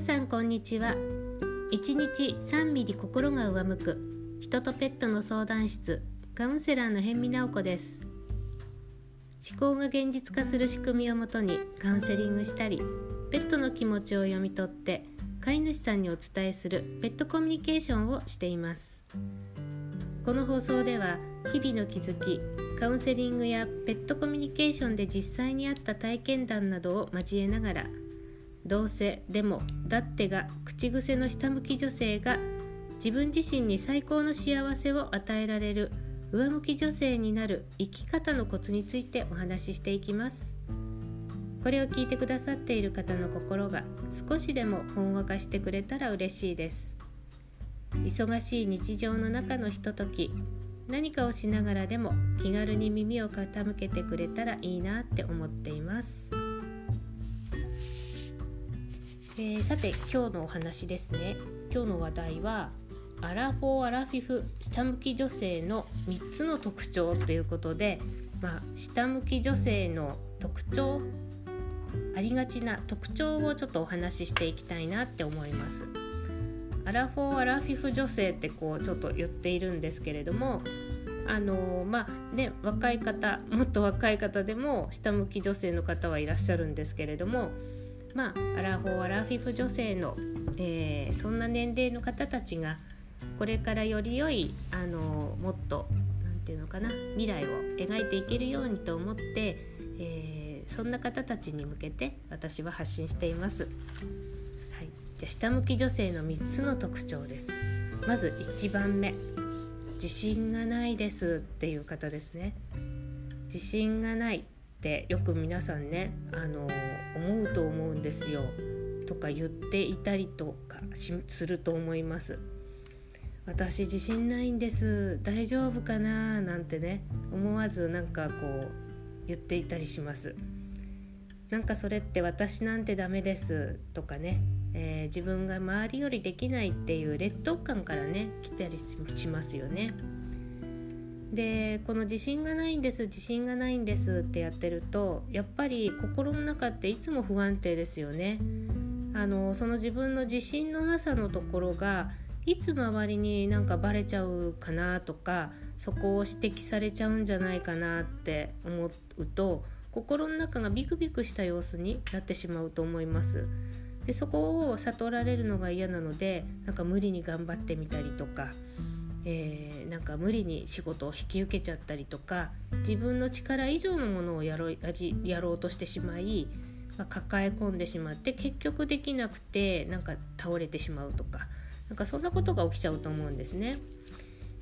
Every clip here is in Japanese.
皆さんこんにちは。1日3ミリ心が上向く。人とペットの相談室。カウンセラーの辺見直子です。思考が現実化する仕組みをもとにカウンセリングしたりペットの気持ちを読み取って飼い主さんにお伝えするペットコミュニケーションをしています。この放送では日々の気づきカウンセリングやペットコミュニケーションで実際にあった体験談などを交えながらどうせでもだってが口癖の下向き女性が自分自身に最高の幸せを与えられる上向き女性になる生き方のコツについてお話ししていきますこれを聞いてくださっている方の心が少しでもほんわかしてくれたら嬉しいです忙しい日常の中のひととき何かをしながらでも気軽に耳を傾けてくれたらいいなって思っています。えー、さて今日のお話ですね今日の話題はアラフォーアラフィフ下向き女性の3つの特徴ということで、まあ、下向き女性の特徴ありがちな特徴をちょっとお話ししていきたいなって思います。アラフォーアラフィフ女性ってこうちょっと言っているんですけれどもあのまあね若い方もっと若い方でも下向き女性の方はいらっしゃるんですけれどもまあアラフォーアラフィフ女性の、えー、そんな年齢の方たちがこれからより良いあのもっと何て言うのかな未来を描いていけるようにと思って、えー、そんな方たちに向けて私は発信しています。はい、じゃ下向き女性の3つの特徴です。まず1番目自信がないですっていう方ですね自信がないってよく皆さんねあの思うと思うんですよとか言っていたりとかすると思います私自信ないんです大丈夫かななんてね思わずなんかこう言っていたりしますなんかそれって私なんてダメですとかね、えー、自分が周りよりできないっていう劣等感からね来たりしますよね。でこの自信がないんです自信がないんですってやってるとやっぱり心の中っていつも不安定ですよね。あのその自分の自信のなさのところがいつ周りになんかバレちゃうかなとかそこを指摘されちゃうんじゃないかなって思うと心の中がビクビクした様子になってしまうと思いますでそこを悟られるのが嫌なのでなんか無理に頑張ってみたりとか、えー、なんか無理に仕事を引き受けちゃったりとか自分の力以上のものをやろうやろうとしてしまい、まあ、抱え込んでしまって結局できなくてなんか倒れてしまうとかなんかそんなことが起きちゃうと思うんですね。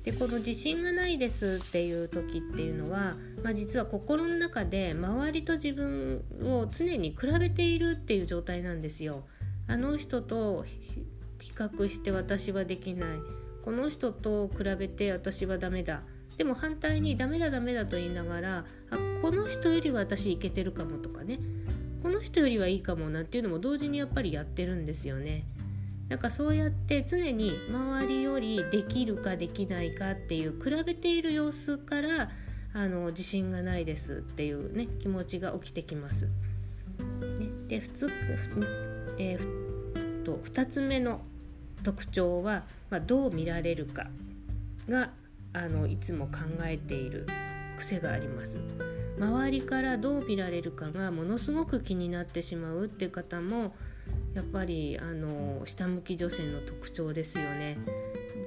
でこの自信がないですっていう時っていうのは、まあ、実は心の中で周りと自分を常に比べているっていう状態なんですよ。あの人と比較して私はできないこの人と比べて私はダメだでも反対にダメだダメだと言いながらあこの人よりは私いけてるかもとかねこの人よりはいいかもなんていうのも同時にやっぱりやってるんですよね。なんかそうやって常に周りよりできるかできないかっていう比べている様子からあの自信がないですっていうね気持ちが起きてきます。ね、で普通、えー、と2つ目の特徴は、まあ、どう見られるかがあのいつも考えている癖があります。周りからどう見られるかがものすごく気になってしまうって方もやっぱりあの下向き女性の特徴ですよね。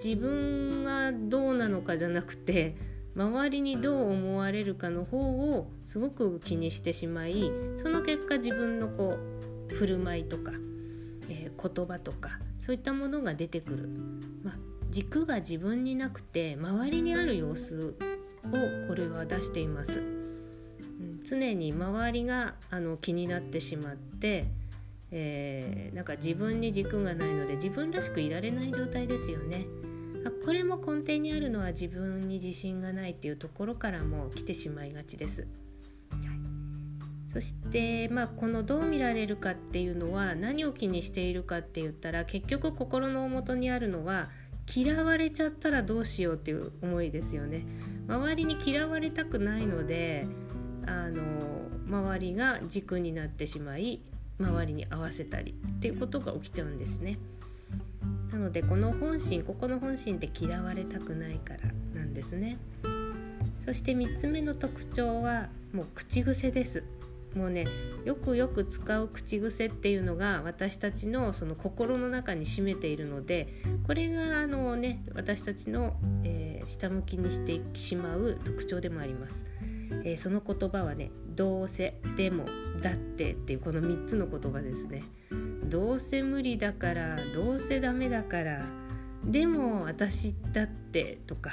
自分がどうなのかじゃなくて周りにどう思われるかの方をすごく気にしてしまいその結果自分のこう振る舞いとか、えー、言葉とかそういったものが出てくる、まあ、軸が自分になくて周りにある様子をこれは出しています。うん、常に周りがあの気になってしまってえー、なんか自分に軸がないので自分らしくいられない状態ですよね。これも根底にあるのは自分に自信がないっていうところからも来てしまいがちです。そして、まあ、このどう見られるかっていうのは何を気にしているかって言ったら結局心の元にあるのは嫌われちゃったらどうしようっていう思いですよね。周りに嫌われたくないのであの周りが軸になってしまい周りに合わせたりっていうことが起きちゃうんですね。なのでこの本心ここの本心って嫌われたくないからなんですね。そして3つ目の特徴はもう口癖ですもうねよくよく使う口癖っていうのが私たちのその心の中に占めているのでこれがあのね私たちの、えー、下向きにしてしまう特徴でもあります、えー、その言葉はねどうせでもだってっていうこの3つの言葉ですね。どうせ無理だからどうせダメだからでも私だってとか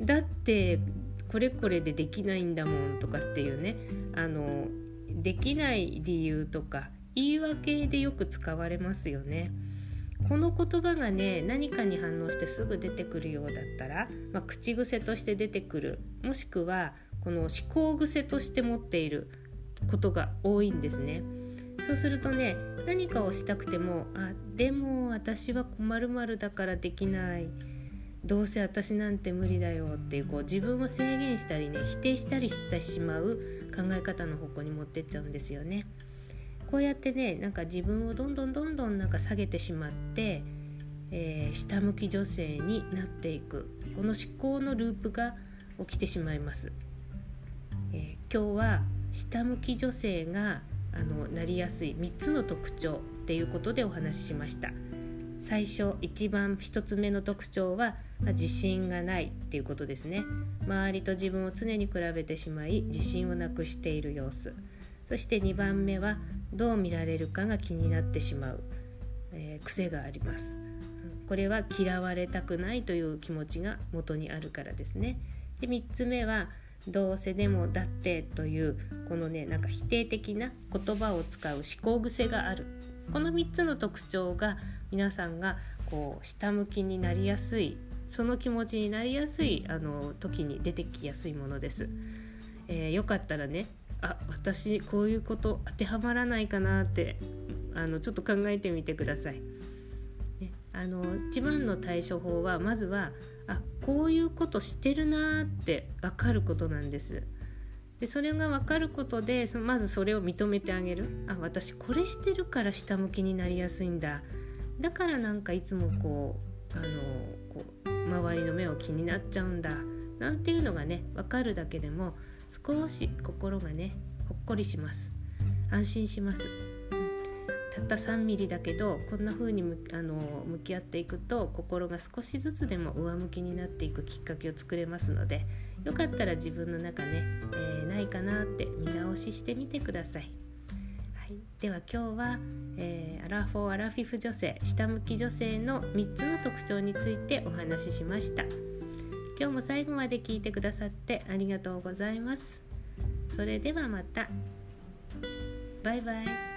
だってこれこれでできないんだもんとかっていうねあのできない理由とか言い訳でよく使われますよね。この言葉がね何かに反応してすぐ出てくるようだったら、まあ、口癖として出てくるもしくはこの思考癖として持っていることが多いんですね。そうするとね何かをしたくても「あでも私は困るまるだからできない」どうせ私なんて無理だよっていうこう自分を制限したりね否定したりしてしまう考え方の方向に持ってっちゃうんですよね。こうやってねなんか自分をどんどんどんどんなんか下げてしまって、えー、下向き女性になっていくこの思考のループが起きてしまいます。えー、今日は下向き女性があのなりやすい3つの特徴っていうことでお話ししました。最初一番1つ目の特徴は、自信がないっていうことですね。周りと自分を常に比べてしまい自信をなくしている様子。そして2番目はどう見られるかが気になってしまう、えー、癖があります。これは嫌われたくないという気持ちが元にあるからですね。で3つ目はどうせでもだってというこのねなんか否定的な言葉を使う思考癖がある。この3つの特徴が皆さんがこう下向きになりやすいその気持ちになりやすいあの時に出てきやすいものです。えー、よかったらねあ私こういうこと当てはまらないかなってあのちょっと考えてみてください。ね、あの一番の対処法はまずはあこういうことしてるなって分かることなんです。でそれが分かることでまずそれを認めてあげる。あ私これしてるから下向きになりやすいんだ。だからなんかいつもこうあのこう周りの目を気になっちゃうんだ。なんていうのがね分かるだけでも少し心がねほっこりします。安心します、たった3ミリだけどこんな風にあの向き合っていくと心が少しずつでも上向きになっていくきっかけを作れますのでよかったら自分の中ね、えー、ないかなって見直ししてみてください。はい、では今日は、えー、アラフォー・アラフィフ女性下向き女性の3つの特徴についてお話ししました。今日も最後まで聞いてくださってありがとうございます。それではまた。バイバイ。